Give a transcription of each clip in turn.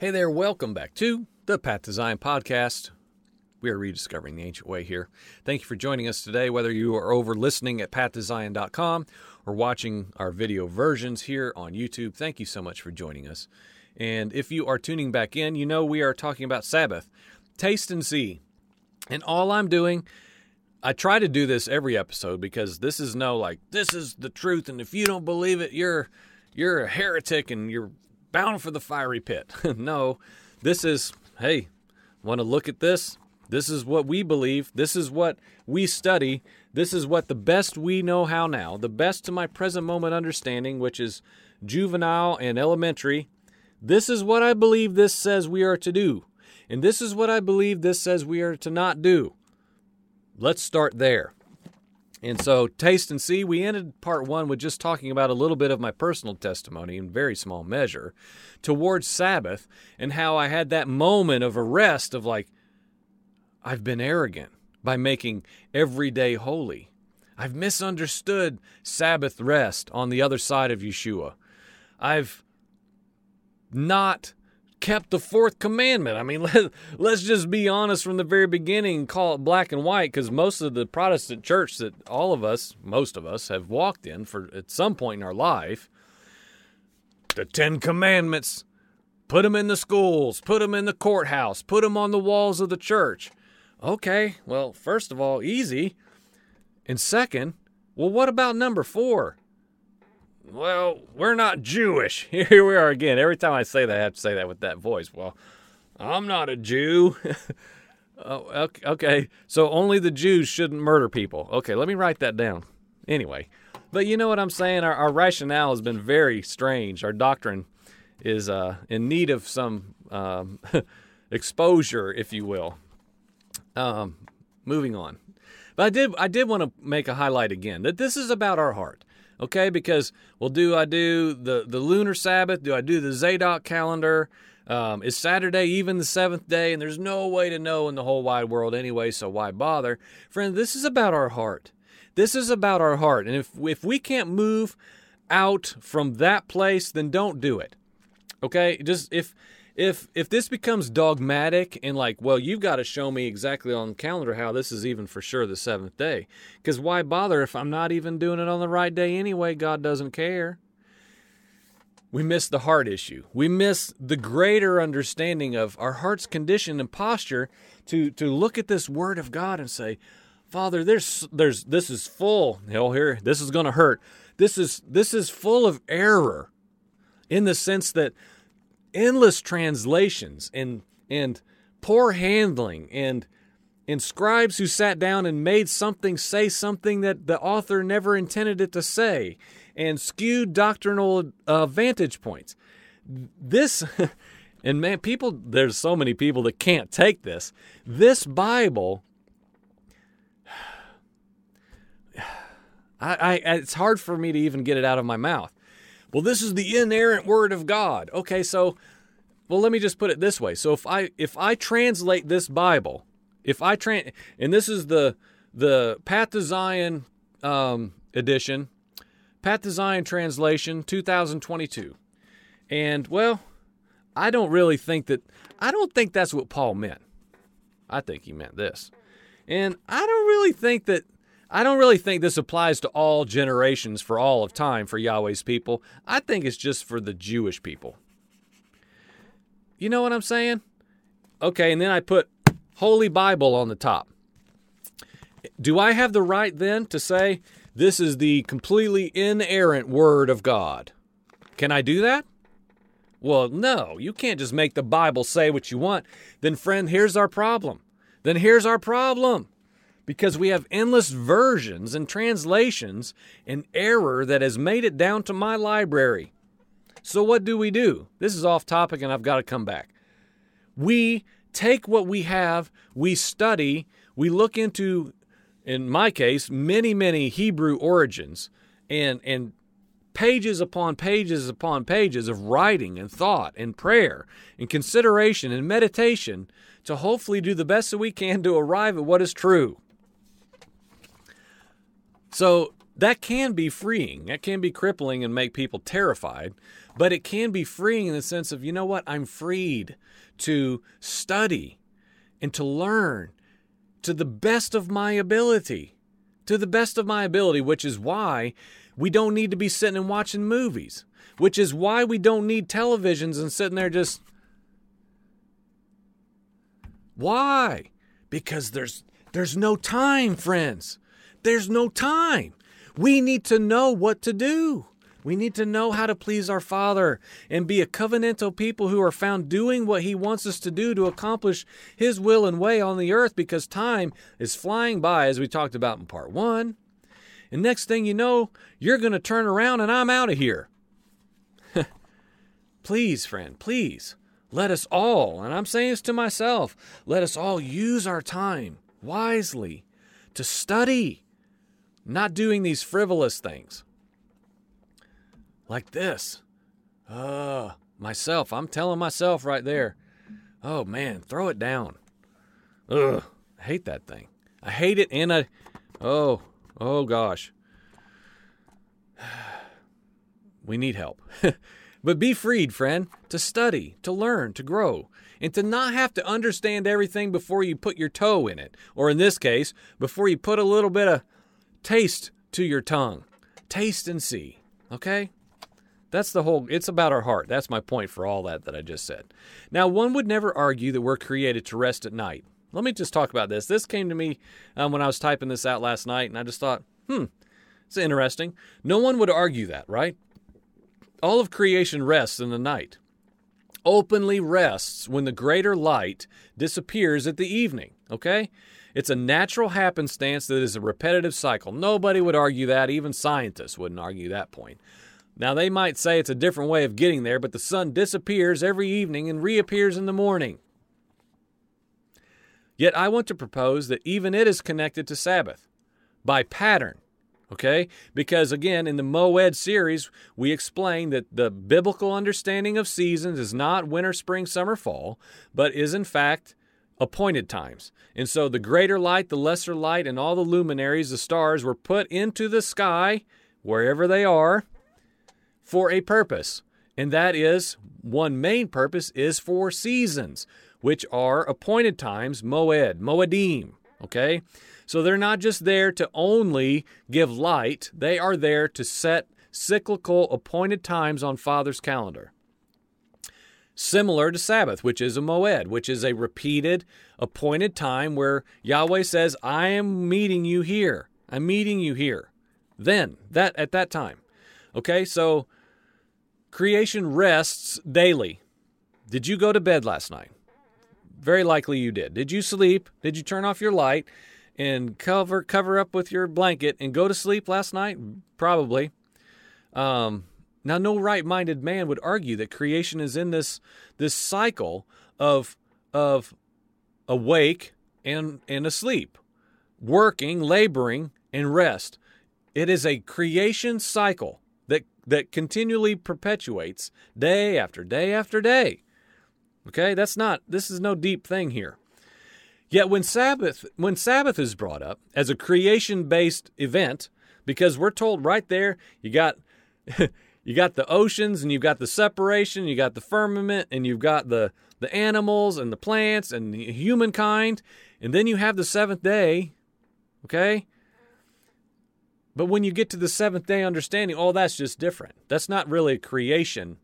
Hey there, welcome back to the Path to Zion podcast. We are rediscovering the ancient way here. Thank you for joining us today, whether you are over listening at pathtozion.com or watching our video versions here on YouTube. Thank you so much for joining us. And if you are tuning back in, you know we are talking about Sabbath. Taste and see. And all I'm doing, I try to do this every episode because this is no like this is the truth and if you don't believe it, you're you're a heretic and you're bound for the fiery pit. no, this is, hey, want to look at this? This is what we believe. This is what we study. This is what the best we know how now, the best to my present moment understanding, which is juvenile and elementary. This is what I believe this says we are to do. And this is what I believe this says we are to not do. Let's start there. And so, taste and see, we ended part one with just talking about a little bit of my personal testimony in very small measure towards Sabbath and how I had that moment of arrest of like, I've been arrogant by making every day holy. I've misunderstood Sabbath rest on the other side of Yeshua. I've not kept the fourth commandment. I mean, let, let's just be honest from the very beginning, and call it black and white, because most of the Protestant church that all of us, most of us, have walked in for at some point in our life, the Ten Commandments, put them in the schools, put them in the courthouse, put them on the walls of the church. Okay, well, first of all, easy. And second, well, what about number four? Well, we're not Jewish. Here we are again. Every time I say that, I have to say that with that voice. Well, I'm not a Jew. oh, okay. So only the Jews shouldn't murder people. Okay, let me write that down. Anyway, but you know what I'm saying? Our, our rationale has been very strange. Our doctrine is uh, in need of some um, exposure, if you will. Um, moving on. But I did I did want to make a highlight again that this is about our heart okay? Because well, do I do the the lunar Sabbath? Do I do the Zadok calendar? Um, is Saturday even the seventh day? And there's no way to know in the whole wide world anyway, so why bother? Friend, this is about our heart. This is about our heart. And if if we can't move out from that place, then don't do it. Okay? Just if if if this becomes dogmatic and like, well, you've got to show me exactly on the calendar how this is even for sure the seventh day. Because why bother if I'm not even doing it on the right day anyway? God doesn't care. We miss the heart issue. We miss the greater understanding of our heart's condition and posture to to look at this word of God and say, Father, there's there's this is full. Hell here, this is gonna hurt. This is this is full of error in the sense that endless translations and and poor handling and and scribes who sat down and made something say something that the author never intended it to say and skewed doctrinal uh, vantage points. This and man people there's so many people that can't take this. This bible I, I it's hard for me to even get it out of my mouth well, this is the inerrant word of God. Okay, so well, let me just put it this way. So if I if I translate this Bible, if I trans and this is the the Path to Zion um, edition, Path to Zion translation 2022. And well, I don't really think that I don't think that's what Paul meant. I think he meant this. And I don't really think that I don't really think this applies to all generations for all of time for Yahweh's people. I think it's just for the Jewish people. You know what I'm saying? Okay, and then I put Holy Bible on the top. Do I have the right then to say this is the completely inerrant Word of God? Can I do that? Well, no, you can't just make the Bible say what you want. Then, friend, here's our problem. Then here's our problem because we have endless versions and translations and error that has made it down to my library. So, what do we do? This is off topic and I've got to come back. We take what we have, we study, we look into, in my case, many, many Hebrew origins and, and pages upon pages upon pages of writing and thought and prayer and consideration and meditation to hopefully do the best that we can to arrive at what is true. So that can be freeing. That can be crippling and make people terrified, but it can be freeing in the sense of, you know what? I'm freed to study and to learn to the best of my ability. To the best of my ability, which is why we don't need to be sitting and watching movies, which is why we don't need televisions and sitting there just. Why? Because there's there's no time, friends. There's no time. We need to know what to do. We need to know how to please our Father and be a covenantal people who are found doing what He wants us to do to accomplish His will and way on the earth because time is flying by, as we talked about in part one. And next thing you know, you're going to turn around and I'm out of here. please, friend, please, let us all, and I'm saying this to myself, let us all use our time wisely to study, not doing these frivolous things like this. Uh, myself, I'm telling myself right there, oh man, throw it down. Ugh, I hate that thing. I hate it in a, oh, oh gosh. We need help. but be freed, friend, to study, to learn, to grow, and to not have to understand everything before you put your toe in it. Or in this case, before you put a little bit of taste to your tongue. Taste and see. Okay? That's the whole, it's about our heart. That's my point for all that that I just said. Now, one would never argue that we're created to rest at night. Let me just talk about this. This came to me um, when I was typing this out last night, and I just thought, hmm, it's interesting. No one would argue that, right? All of creation rests in the night, openly rests when the greater light disappears at the evening, okay? It's a natural happenstance that is a repetitive cycle. Nobody would argue that. Even scientists wouldn't argue that point. Now, they might say it's a different way of getting there, but the sun disappears every evening and reappears in the morning. Yet I want to propose that even it is connected to Sabbath by pattern. Okay? Because again, in the Moed series, we explain that the biblical understanding of seasons is not winter, spring, summer, fall, but is in fact appointed times. And so the greater light, the lesser light, and all the luminaries, the stars, were put into the sky, wherever they are, for a purpose. And that is one main purpose is for seasons, which are appointed times, moed, moedim. Okay? So they're not just there to only give light, they are there to set cyclical appointed times on Father's calendar. Similar to Sabbath, which is a moed, which is a repeated appointed time where Yahweh says, I am meeting you here. I'm meeting you here. Then, that at that time. Okay, so Creation rests daily. Did you go to bed last night? Very likely you did. Did you sleep? Did you turn off your light and cover cover up with your blanket and go to sleep last night? Probably. Um, now, no right-minded man would argue that creation is in this this cycle of of awake and and asleep, working, laboring, and rest. It is a creation cycle that that continually perpetuates day after day after day. Okay, that's not this is no deep thing here. Yet when Sabbath when Sabbath is brought up as a creation-based event because we're told right there you got you got the oceans and you've got the separation, you got the firmament and you've got the the animals and the plants and the humankind and then you have the seventh day, okay? But when you get to the seventh day understanding, oh, that's just different. That's not really a creation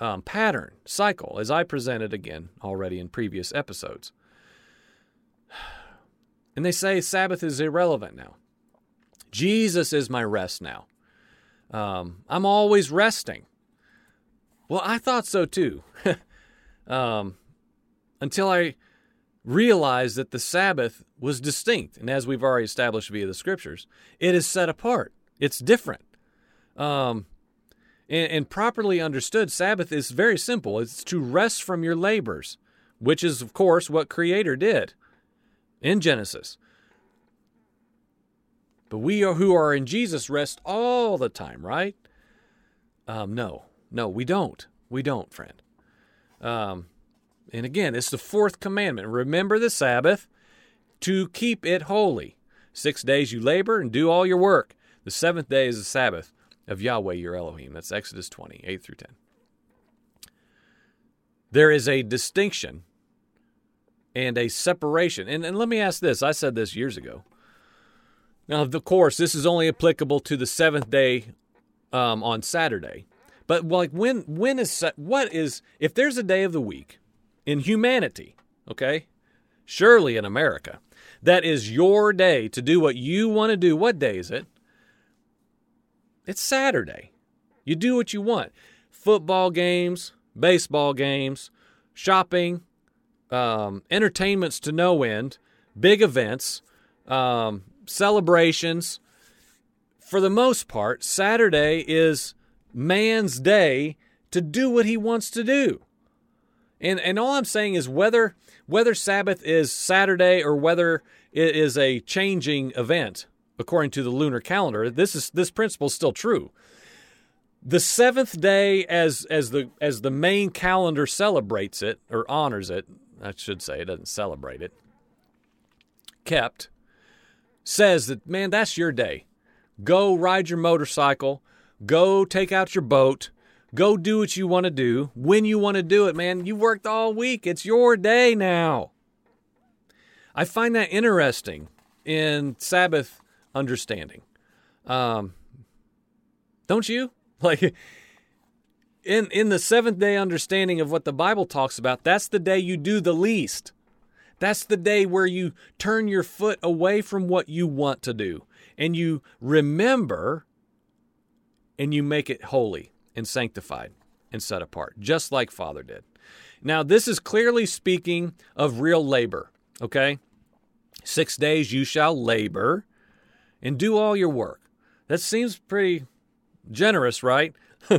um, pattern, cycle, as I presented again already in previous episodes. And they say Sabbath is irrelevant now. Jesus is my rest now. Um, I'm always resting. Well, I thought so too. um, until I realized that the Sabbath was distinct. And as we've already established via the scriptures, it is set apart, it's different. Um, and, and properly understood, Sabbath is very simple it's to rest from your labors, which is, of course, what Creator did in Genesis. But we are, who are in Jesus rest all the time, right? Um, no, no, we don't. We don't, friend. Um, and again, it's the fourth commandment. Remember the Sabbath to keep it holy. Six days you labor and do all your work. The seventh day is the Sabbath of Yahweh your Elohim. That's Exodus 20, 8 through 10. There is a distinction and a separation. And, and let me ask this I said this years ago. Now, of course, this is only applicable to the seventh day um, on Saturday. But like when when is what is if there's a day of the week in humanity, okay? Surely in America, that is your day to do what you want to do. What day is it? It's Saturday. You do what you want. Football games, baseball games, shopping, um, entertainments to no end, big events, um, celebrations. For the most part, Saturday is man's day to do what he wants to do. And and all I'm saying is whether whether Sabbath is Saturday or whether it is a changing event according to the lunar calendar, this is this principle is still true. The seventh day, as as the as the main calendar celebrates it or honors it, I should say, it doesn't celebrate it. Kept says that man, that's your day. Go ride your motorcycle. Go take out your boat. Go do what you want to do when you want to do it, man. You worked all week. It's your day now. I find that interesting in Sabbath understanding. Um, don't you? Like in in the seventh day understanding of what the Bible talks about, that's the day you do the least. That's the day where you turn your foot away from what you want to do and you remember and you make it holy and sanctified and set apart, just like Father did. Now, this is clearly speaking of real labor, okay? Six days you shall labor and do all your work. That seems pretty generous, right?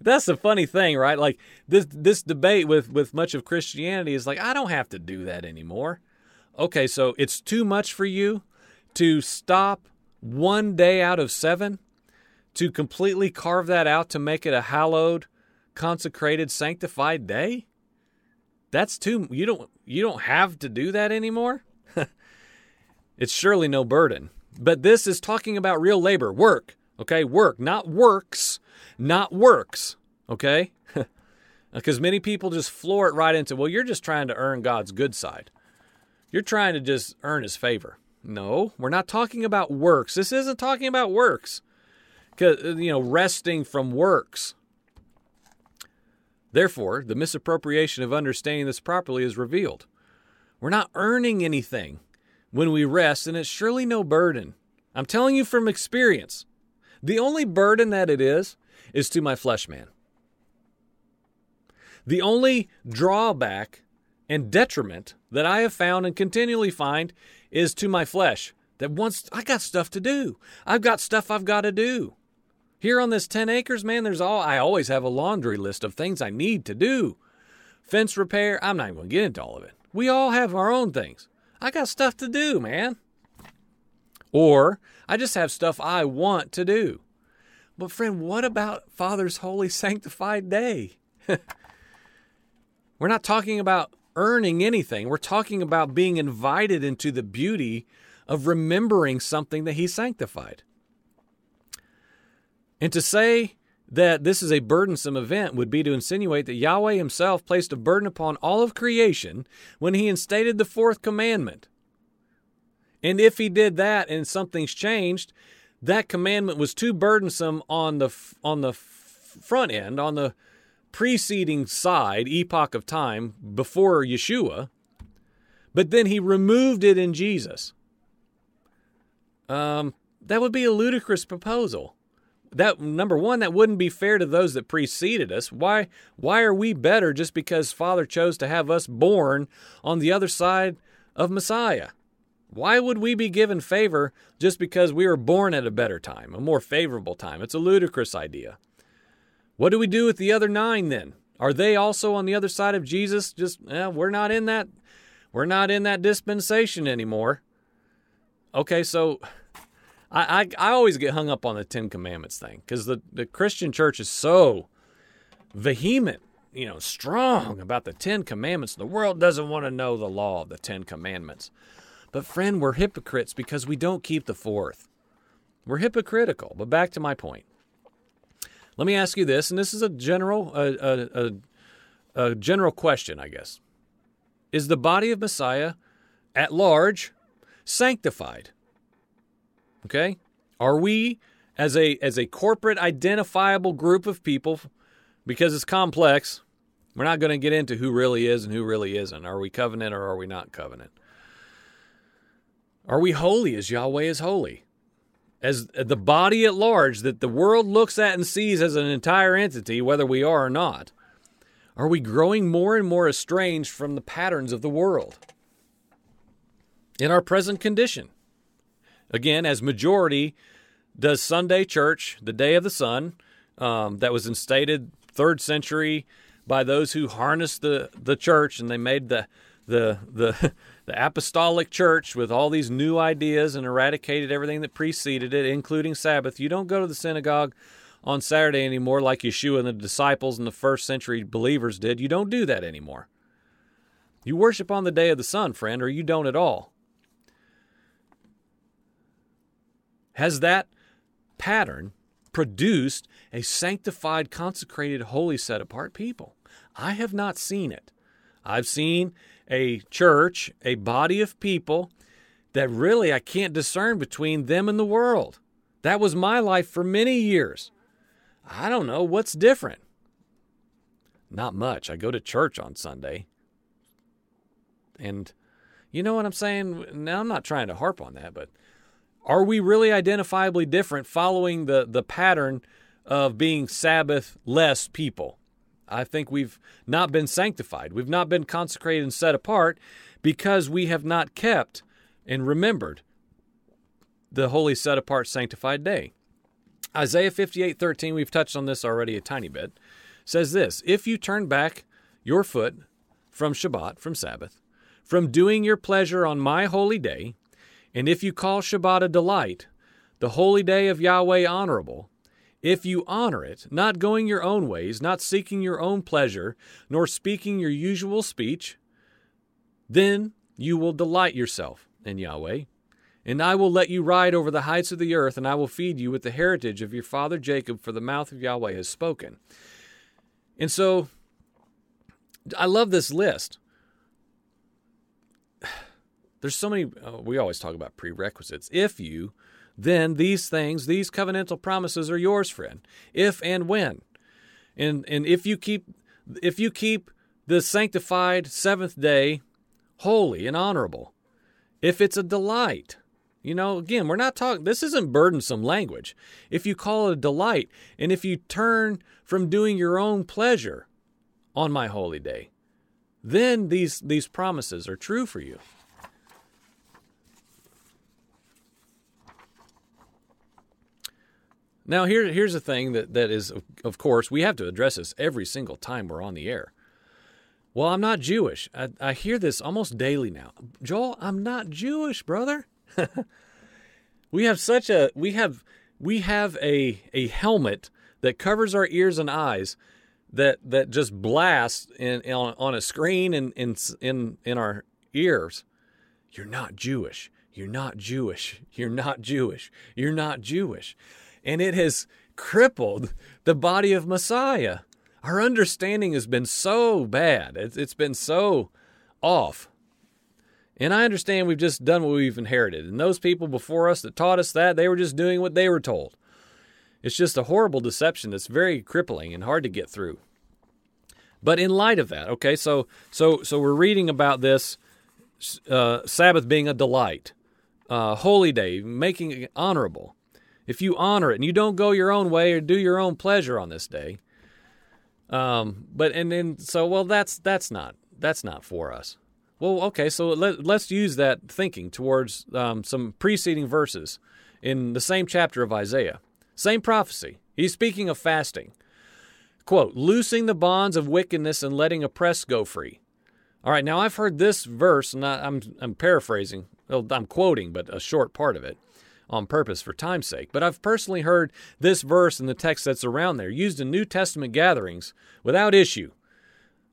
That's the funny thing, right? Like this this debate with with much of Christianity is like I don't have to do that anymore. Okay, so it's too much for you to stop one day out of 7 to completely carve that out to make it a hallowed, consecrated, sanctified day? That's too you don't you don't have to do that anymore? it's surely no burden. But this is talking about real labor, work, okay? Work, not works, not works, okay? Because many people just floor it right into, well, you're just trying to earn God's good side. You're trying to just earn his favor. No, we're not talking about works. This isn't talking about works Cause uh, you know, resting from works. Therefore, the misappropriation of understanding this properly is revealed. We're not earning anything when we rest, and it's surely no burden. I'm telling you from experience. The only burden that it is, is to my flesh man. The only drawback and detriment that I have found and continually find is to my flesh. That once I got stuff to do, I've got stuff I've got to do. Here on this 10 acres, man, there's all I always have a laundry list of things I need to do. Fence repair, I'm not even going to get into all of it. We all have our own things. I got stuff to do, man. Or I just have stuff I want to do. But, friend, what about Father's holy sanctified day? We're not talking about earning anything. We're talking about being invited into the beauty of remembering something that He sanctified. And to say that this is a burdensome event would be to insinuate that Yahweh himself placed a burden upon all of creation when he instated the fourth commandment. And if he did that and something's changed, that commandment was too burdensome on the on the front end, on the preceding side, epoch of time before Yeshua, but then he removed it in Jesus. Um, that would be a ludicrous proposal. That number one that wouldn't be fair to those that preceded us. Why why are we better just because father chose to have us born on the other side of messiah why would we be given favor just because we were born at a better time a more favorable time? It's a ludicrous idea. What do we do with the other nine then? Are they also on the other side of jesus? Just eh, we're not in that we're not in that dispensation anymore. Okay so I, I, I always get hung up on the Ten Commandments thing because the, the Christian church is so vehement, you know, strong about the Ten Commandments. The world doesn't want to know the law of the Ten Commandments. But, friend, we're hypocrites because we don't keep the fourth. We're hypocritical. But back to my point. Let me ask you this, and this is a general a, a, a, general question, I guess. Is the body of Messiah at large sanctified? Okay? Are we as a as a corporate identifiable group of people because it's complex, we're not going to get into who really is and who really isn't. Are we covenant or are we not covenant? Are we holy as Yahweh is holy? As the body at large that the world looks at and sees as an entire entity, whether we are or not, are we growing more and more estranged from the patterns of the world? In our present condition, again, as majority does Sunday church, the day of the sun, um, that was instated third century by those who harnessed the, the church and they made the the the the apostolic church with all these new ideas and eradicated everything that preceded it, including Sabbath. You don't go to the synagogue on Saturday anymore like Yeshua and the disciples and the first century believers did. You don't do that anymore. You worship on the day of the sun, friend, or you don't at all. Has that pattern produced a sanctified, consecrated, holy, set apart people? I have not seen it. I've seen a church, a body of people that really I can't discern between them and the world. That was my life for many years. I don't know what's different. Not much. I go to church on Sunday. And you know what I'm saying? Now, I'm not trying to harp on that, but are we really identifiably different following the, the pattern of being Sabbath less people? I think we've not been sanctified. We've not been consecrated and set apart because we have not kept and remembered the holy set apart sanctified day. Isaiah 58:13, we've touched on this already a tiny bit, says this, "If you turn back your foot from Shabbat, from Sabbath, from doing your pleasure on my holy day, and if you call Shabbat a delight, the holy day of Yahweh honorable, if you honor it, not going your own ways, not seeking your own pleasure, nor speaking your usual speech, then you will delight yourself in Yahweh. And I will let you ride over the heights of the earth, and I will feed you with the heritage of your father Jacob, for the mouth of Yahweh has spoken. And so, I love this list. There's so many, uh, we always talk about prerequisites. If you then these things, these covenantal promises are yours, friend, if and when. And and if you keep if you keep the sanctified seventh day holy and honorable, if it's a delight, you know, again, we're not talking, this isn't burdensome language. If you call it a delight, and if you turn from doing your own pleasure on my holy day, then these, these promises are true for you. Now, here, here's the thing that, that is, of course, we have to address this every single time we're on the air. Well, I'm not Jewish. I, I hear this almost daily now. Joel, I'm not Jewish, brother. we have such a we have we have a a helmet that covers our ears and eyes that that just blasts in, in on, a screen in in in in our ears. You're not Jewish. You're not Jewish. You're not Jewish. You're not Jewish and it has crippled the body of Messiah. Our understanding has been so bad, it's, been so off. And I understand we've just done what we've inherited. And those people before us that taught us that, they were just doing what they were told. It's just a horrible deception that's very crippling and hard to get through. But in light of that, okay, so so so we're reading about this uh, Sabbath being a delight, uh, holy day, making it honorable if you honor it and you don't go your own way or do your own pleasure on this day. Um, but and then so well that's that's not that's not for us. Well, okay, so let, let's use that thinking towards um, some preceding verses in the same chapter of Isaiah. Same prophecy. He's speaking of fasting. Quote, loosing the bonds of wickedness and letting oppressed go free. All right, now I've heard this verse, and I, I'm, I'm paraphrasing, well, I'm quoting, but a short part of it on purpose for time's sake, but I've personally heard this verse and the text that's around there used in New Testament gatherings without issue.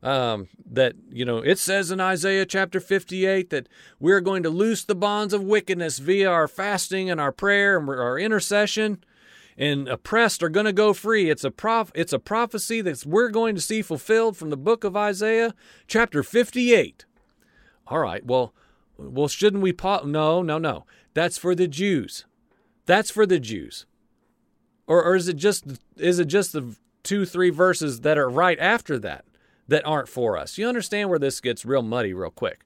Um, that, you know, it says in Isaiah chapter 58 that we're going to loose the bonds of wickedness via our fasting and our prayer and our intercession and oppressed are going to go free. It's a prof- it's a prophecy that we're going to see fulfilled from the book of Isaiah, chapter 58. All right. Well, well, shouldn't we? Po- no, no, no. That's for the Jews. That's for the Jews. Or, or is it just is it just the two three verses that are right after that that aren't for us? You understand where this gets real muddy real quick.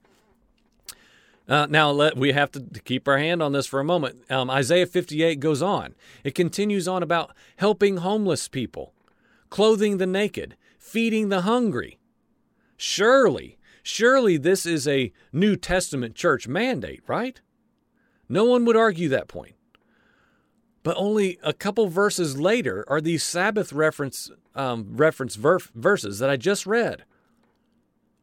Uh, now let, we have to keep our hand on this for a moment. Um, Isaiah 58 goes on. It continues on about helping homeless people, clothing the naked, feeding the hungry. Surely, surely this is a New Testament church mandate, right? No one would argue that point. But only a couple verses later are these Sabbath reference um, reference ver- verses that I just read,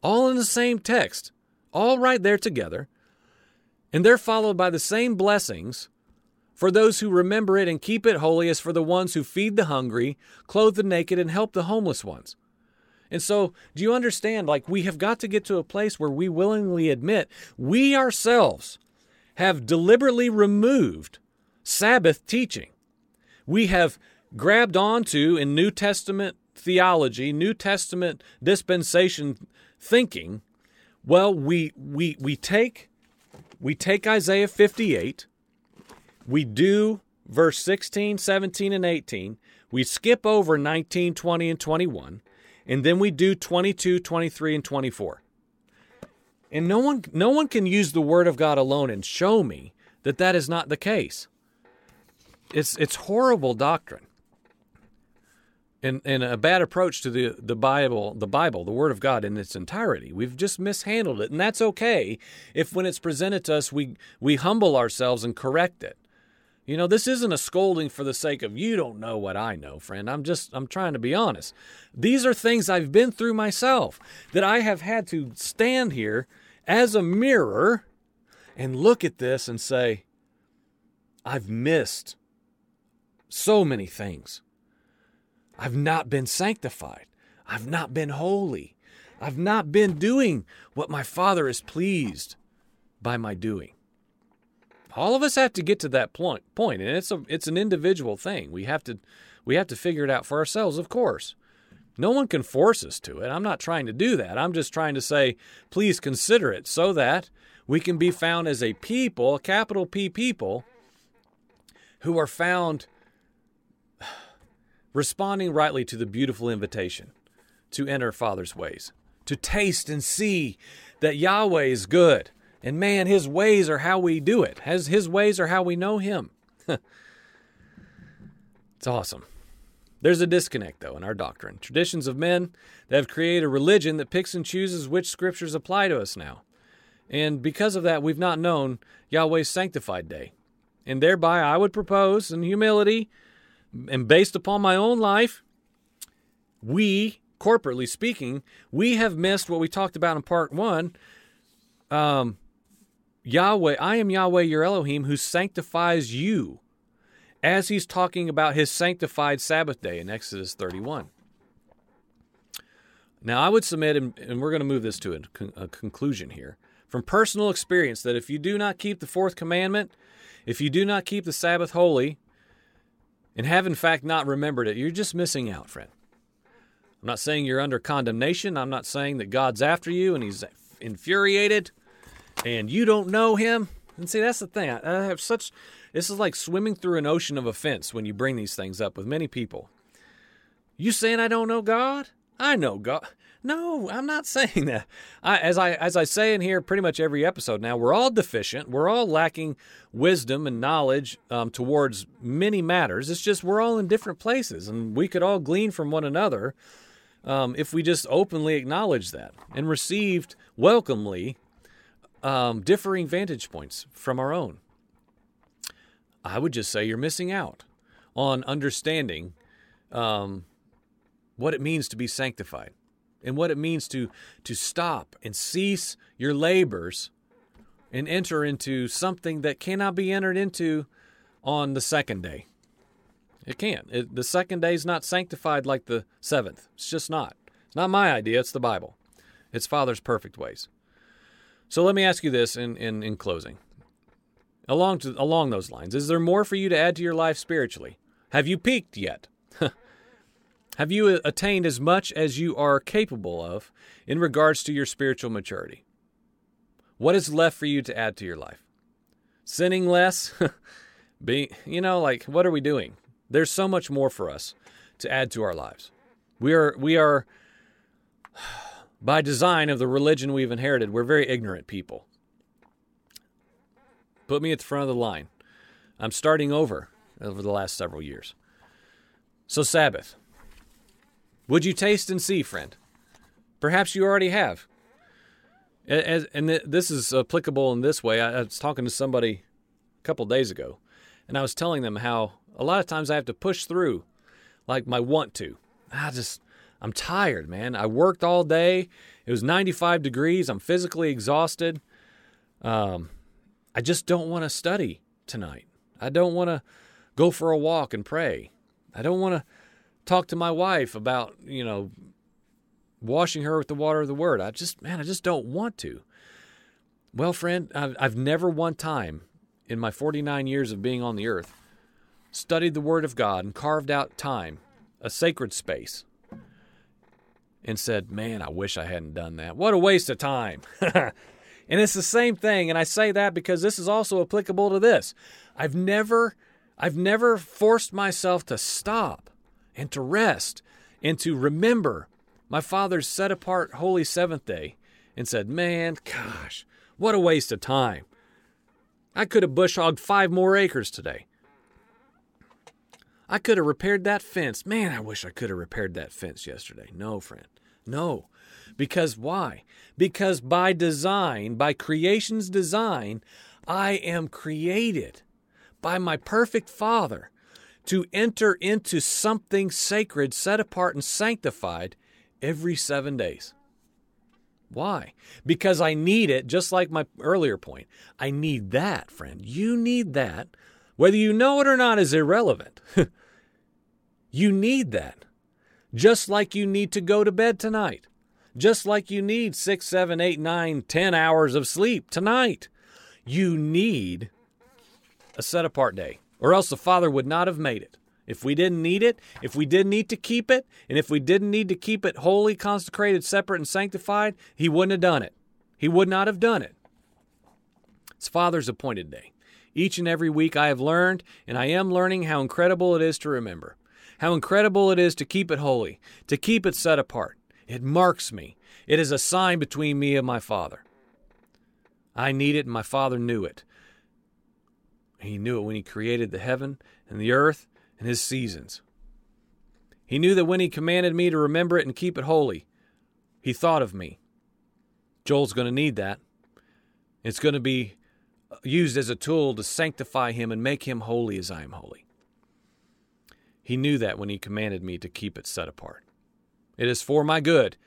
all in the same text, all right there together and they're followed by the same blessings for those who remember it and keep it holy as for the ones who feed the hungry, clothe the naked, and help the homeless ones. And so, do you understand? Like, we have got to get to a place where we willingly admit we ourselves have deliberately removed Sabbath teaching. We have grabbed onto in New Testament theology, New Testament dispensation thinking. Well, we we we take we take Isaiah 58, we do verse 16, 17, and 18, we skip over 19, 20, and 21, and then we do 22, 23, and 24. And no one, no one can use the Word of God alone and show me that that is not the case. It's, it's horrible doctrine and, and a bad approach to the, the Bible, the Bible, the Word of God in its entirety. We've just mishandled it, and that's okay if when it's presented to us we we humble ourselves and correct it. You know, this isn't a scolding for the sake of you don't know what I know, friend. I'm just I'm trying to be honest. These are things I've been through myself that I have had to stand here as a mirror and look at this and say I've missed so many things. I've not been sanctified. I've not been holy. I've not been doing what my Father is pleased by my doing. All of us have to get to that point, point, and it's a it's an individual thing. We have to we have to figure it out for ourselves, of course. No one can force us to it. I'm not trying to do that. I'm just trying to say, please consider it so that we can be found as a people, a capital P people, who are found responding rightly to the beautiful invitation to enter Father's ways, to taste and see that Yahweh is good. And man, his ways are how we do it. His, his ways are how we know him. it's awesome. There's a disconnect, though, in our doctrine. Traditions of men that have created a religion that picks and chooses which scriptures apply to us now. And because of that, we've not known Yahweh's sanctified day. And thereby, I would propose, in humility, and based upon my own life, we, corporately speaking, we have missed what we talked about in part one. Um, Yahweh, I am Yahweh your Elohim who sanctifies you, as he's talking about his sanctified Sabbath day in Exodus 31. Now, I would submit, and we're going to move this to a, conclusion here, from personal experience, that if you do not keep the fourth commandment, if you do not keep the Sabbath holy, and have in fact not remembered it, you're just missing out, friend. I'm not saying you're under condemnation. I'm not saying that God's after you and he's infuriated and you don't know him. And see, that's the thing. I have such, this is like swimming through an ocean of offense when you bring these things up with many people. You saying I don't know God? I know God. No, I'm not saying that. I, as I as I say in here, pretty much every episode now, we're all deficient. We're all lacking wisdom and knowledge um, towards many matters. It's just we're all in different places, and we could all glean from one another um, if we just openly acknowledge that and received welcomely um, differing vantage points from our own. I would just say you're missing out on understanding um, what it means to be sanctified and what it means to to stop and cease your labors and enter into something that cannot be entered into on the second day. It can't. It, the second day is not sanctified like the seventh. It's just not. It's not my idea. It's the Bible. It's Father's perfect ways. So let me ask you this in, in, in closing. Along, to, along those lines, is there more for you to add to your life spiritually? Have you peaked yet? Have you attained as much as you are capable of in regards to your spiritual maturity? What is left for you to add to your life? Sinning less? Be, you know, like what are we doing? There's so much more for us to add to our lives. We are we are by design of the religion we've inherited, we're very ignorant people. Put me at the front of the line. I'm starting over over the last several years. So Sabbath. Would you taste and see, friend? Perhaps you already have. And this is applicable in this way. I was talking to somebody a couple days ago, and I was telling them how a lot of times I have to push through like my want to. I just, I'm tired, man. I worked all day. It was 95 degrees. I'm physically exhausted. Um, I just don't want to study tonight. I don't want to go for a walk and pray. I don't want to talk to my wife about, you know, washing her with the water of the word. I just, man, I just don't want to. Well, friend, I've, I've never one time in my 49 years of being on the earth studied the word of God and carved out time, a sacred space, and said, man, I wish I hadn't done that. What a waste of time. and it's the same thing. And I say that because this is also applicable to this. I've never, I've never forced myself to stop and to rest and to remember my father's set apart holy seventh day and said, Man, gosh, what a waste of time. I could have bush hogged five more acres today. I could have repaired that fence. Man, I wish I could have repaired that fence yesterday. No, friend. No. Because why? Because by design, by creation's design, I am created by my perfect Father to enter into something sacred, set apart, and sanctified every seven days. Why? Because I need it, just like my earlier point. I need that, friend. You need that. Whether you know it or not is irrelevant. you need that. Just like you need to go to bed tonight. Just like you need six, seven, eight, nine, ten hours of sleep tonight. You need a set apart day, or else the Father would not have made it. If we didn't need it, if we didn't need to keep it, and if we didn't need to keep it holy, consecrated, separate, and sanctified, He wouldn't have done it. He would not have done it. It's Father's appointed day. Each and every week I have learned, and I am learning how incredible it is to remember. How incredible it is to keep it holy, to keep it set apart. It marks me. It is a sign between me and my Father. I need it, and my Father knew it. He knew it when He created the heaven and the earth and his seasons. He knew that when he commanded me to remember it and keep it holy, he thought of me. Joel's going to need that. It's going to be used as a tool to sanctify him and make him holy as I am holy. He knew that when he commanded me to keep it set apart. It is for my good.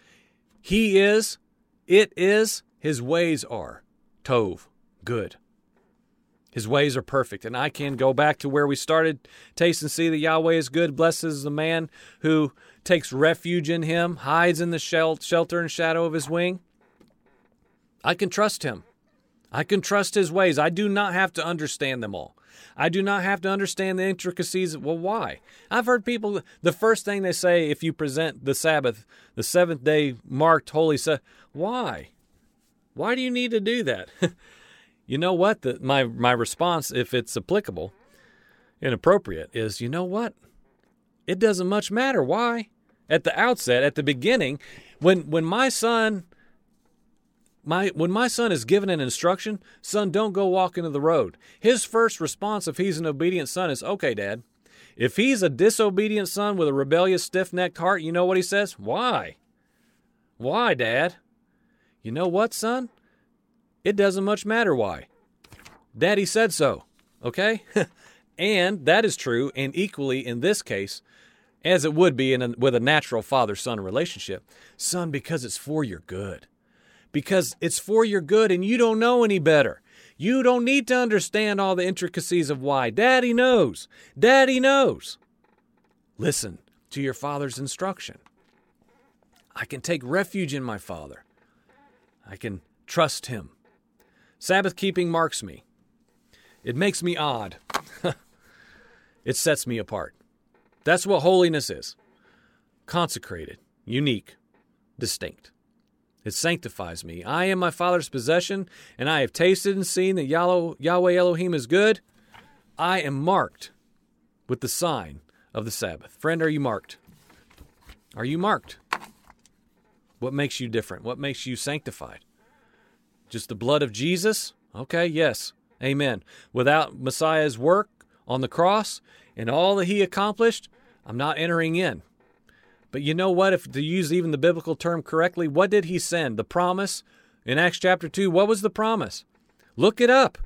He is, it is, his ways are. Tov, good. His ways are perfect. And I can go back to where we started. Taste and see that Yahweh is good. Blessed is the man who takes refuge in him, hides in the shelter and shadow of his wing. I can trust him. I can trust his ways. I do not have to understand them all. I do not have to understand the intricacies. Well, why? I've heard people, the first thing they say if you present the Sabbath, the seventh day marked holy Sabbath, why? Why do you need to do that? you know what? The, my my response, if it's applicable and appropriate, is you know what? It doesn't much matter. Why? At the outset, at the beginning, when when my son my when my son is given an instruction, son, don't go walk into the road. His first response, if he's an obedient son, is okay, Dad. If he's a disobedient son with a rebellious, stiff-necked heart, you know what he says? Why? Why, Dad? You know what, son? It doesn't much matter why. Daddy said so, okay? and that is true, and equally in this case, as it would be in a, with a natural father son relationship. Son, because it's for your good. Because it's for your good, and you don't know any better. You don't need to understand all the intricacies of why. Daddy knows. Daddy knows. Listen to your father's instruction. I can take refuge in my father. I can trust Him. Sabbath keeping marks me. It makes me odd. it sets me apart. That's what holiness is consecrated, unique, distinct. It sanctifies me. I am my Father's possession, and I have tasted and seen that Yahweh Elohim is good. I am marked with the sign of the Sabbath. Friend, are you marked? Are you marked? What makes you different? What makes you sanctified? Just the blood of Jesus? Okay, yes. Amen. Without Messiah's work on the cross and all that he accomplished, I'm not entering in. But you know what? If to use even the biblical term correctly, what did he send? The promise in Acts chapter 2. What was the promise? Look it up.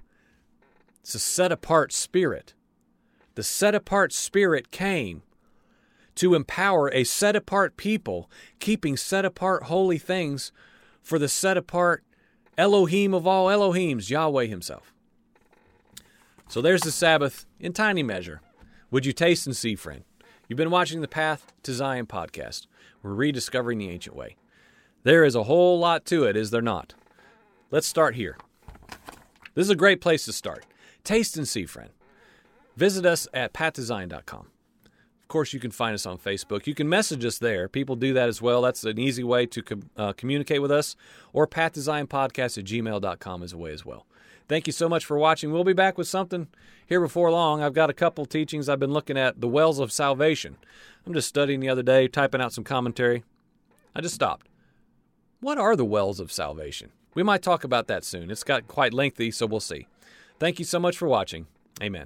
It's a set apart spirit. The set apart spirit came to empower a set apart people, keeping set apart holy things for the set apart Elohim of all Elohims, Yahweh Himself. So there's the Sabbath in tiny measure. Would you taste and see, friend? You've been watching the Path to Zion podcast. We're rediscovering the ancient way. There is a whole lot to it, is there not? Let's start here. This is a great place to start. Taste and see, friend. Visit us at pathtozion.com. Of course, you can find us on Facebook. You can message us there. People do that as well. That's an easy way to com- uh, communicate with us. Or pathtoZionPodcast at gmail.com is a way as well. Thank you so much for watching. We'll be back with something here before long. I've got a couple teachings I've been looking at the wells of salvation. I'm just studying the other day, typing out some commentary. I just stopped. What are the wells of salvation? We might talk about that soon. It's got quite lengthy, so we'll see. Thank you so much for watching. Amen.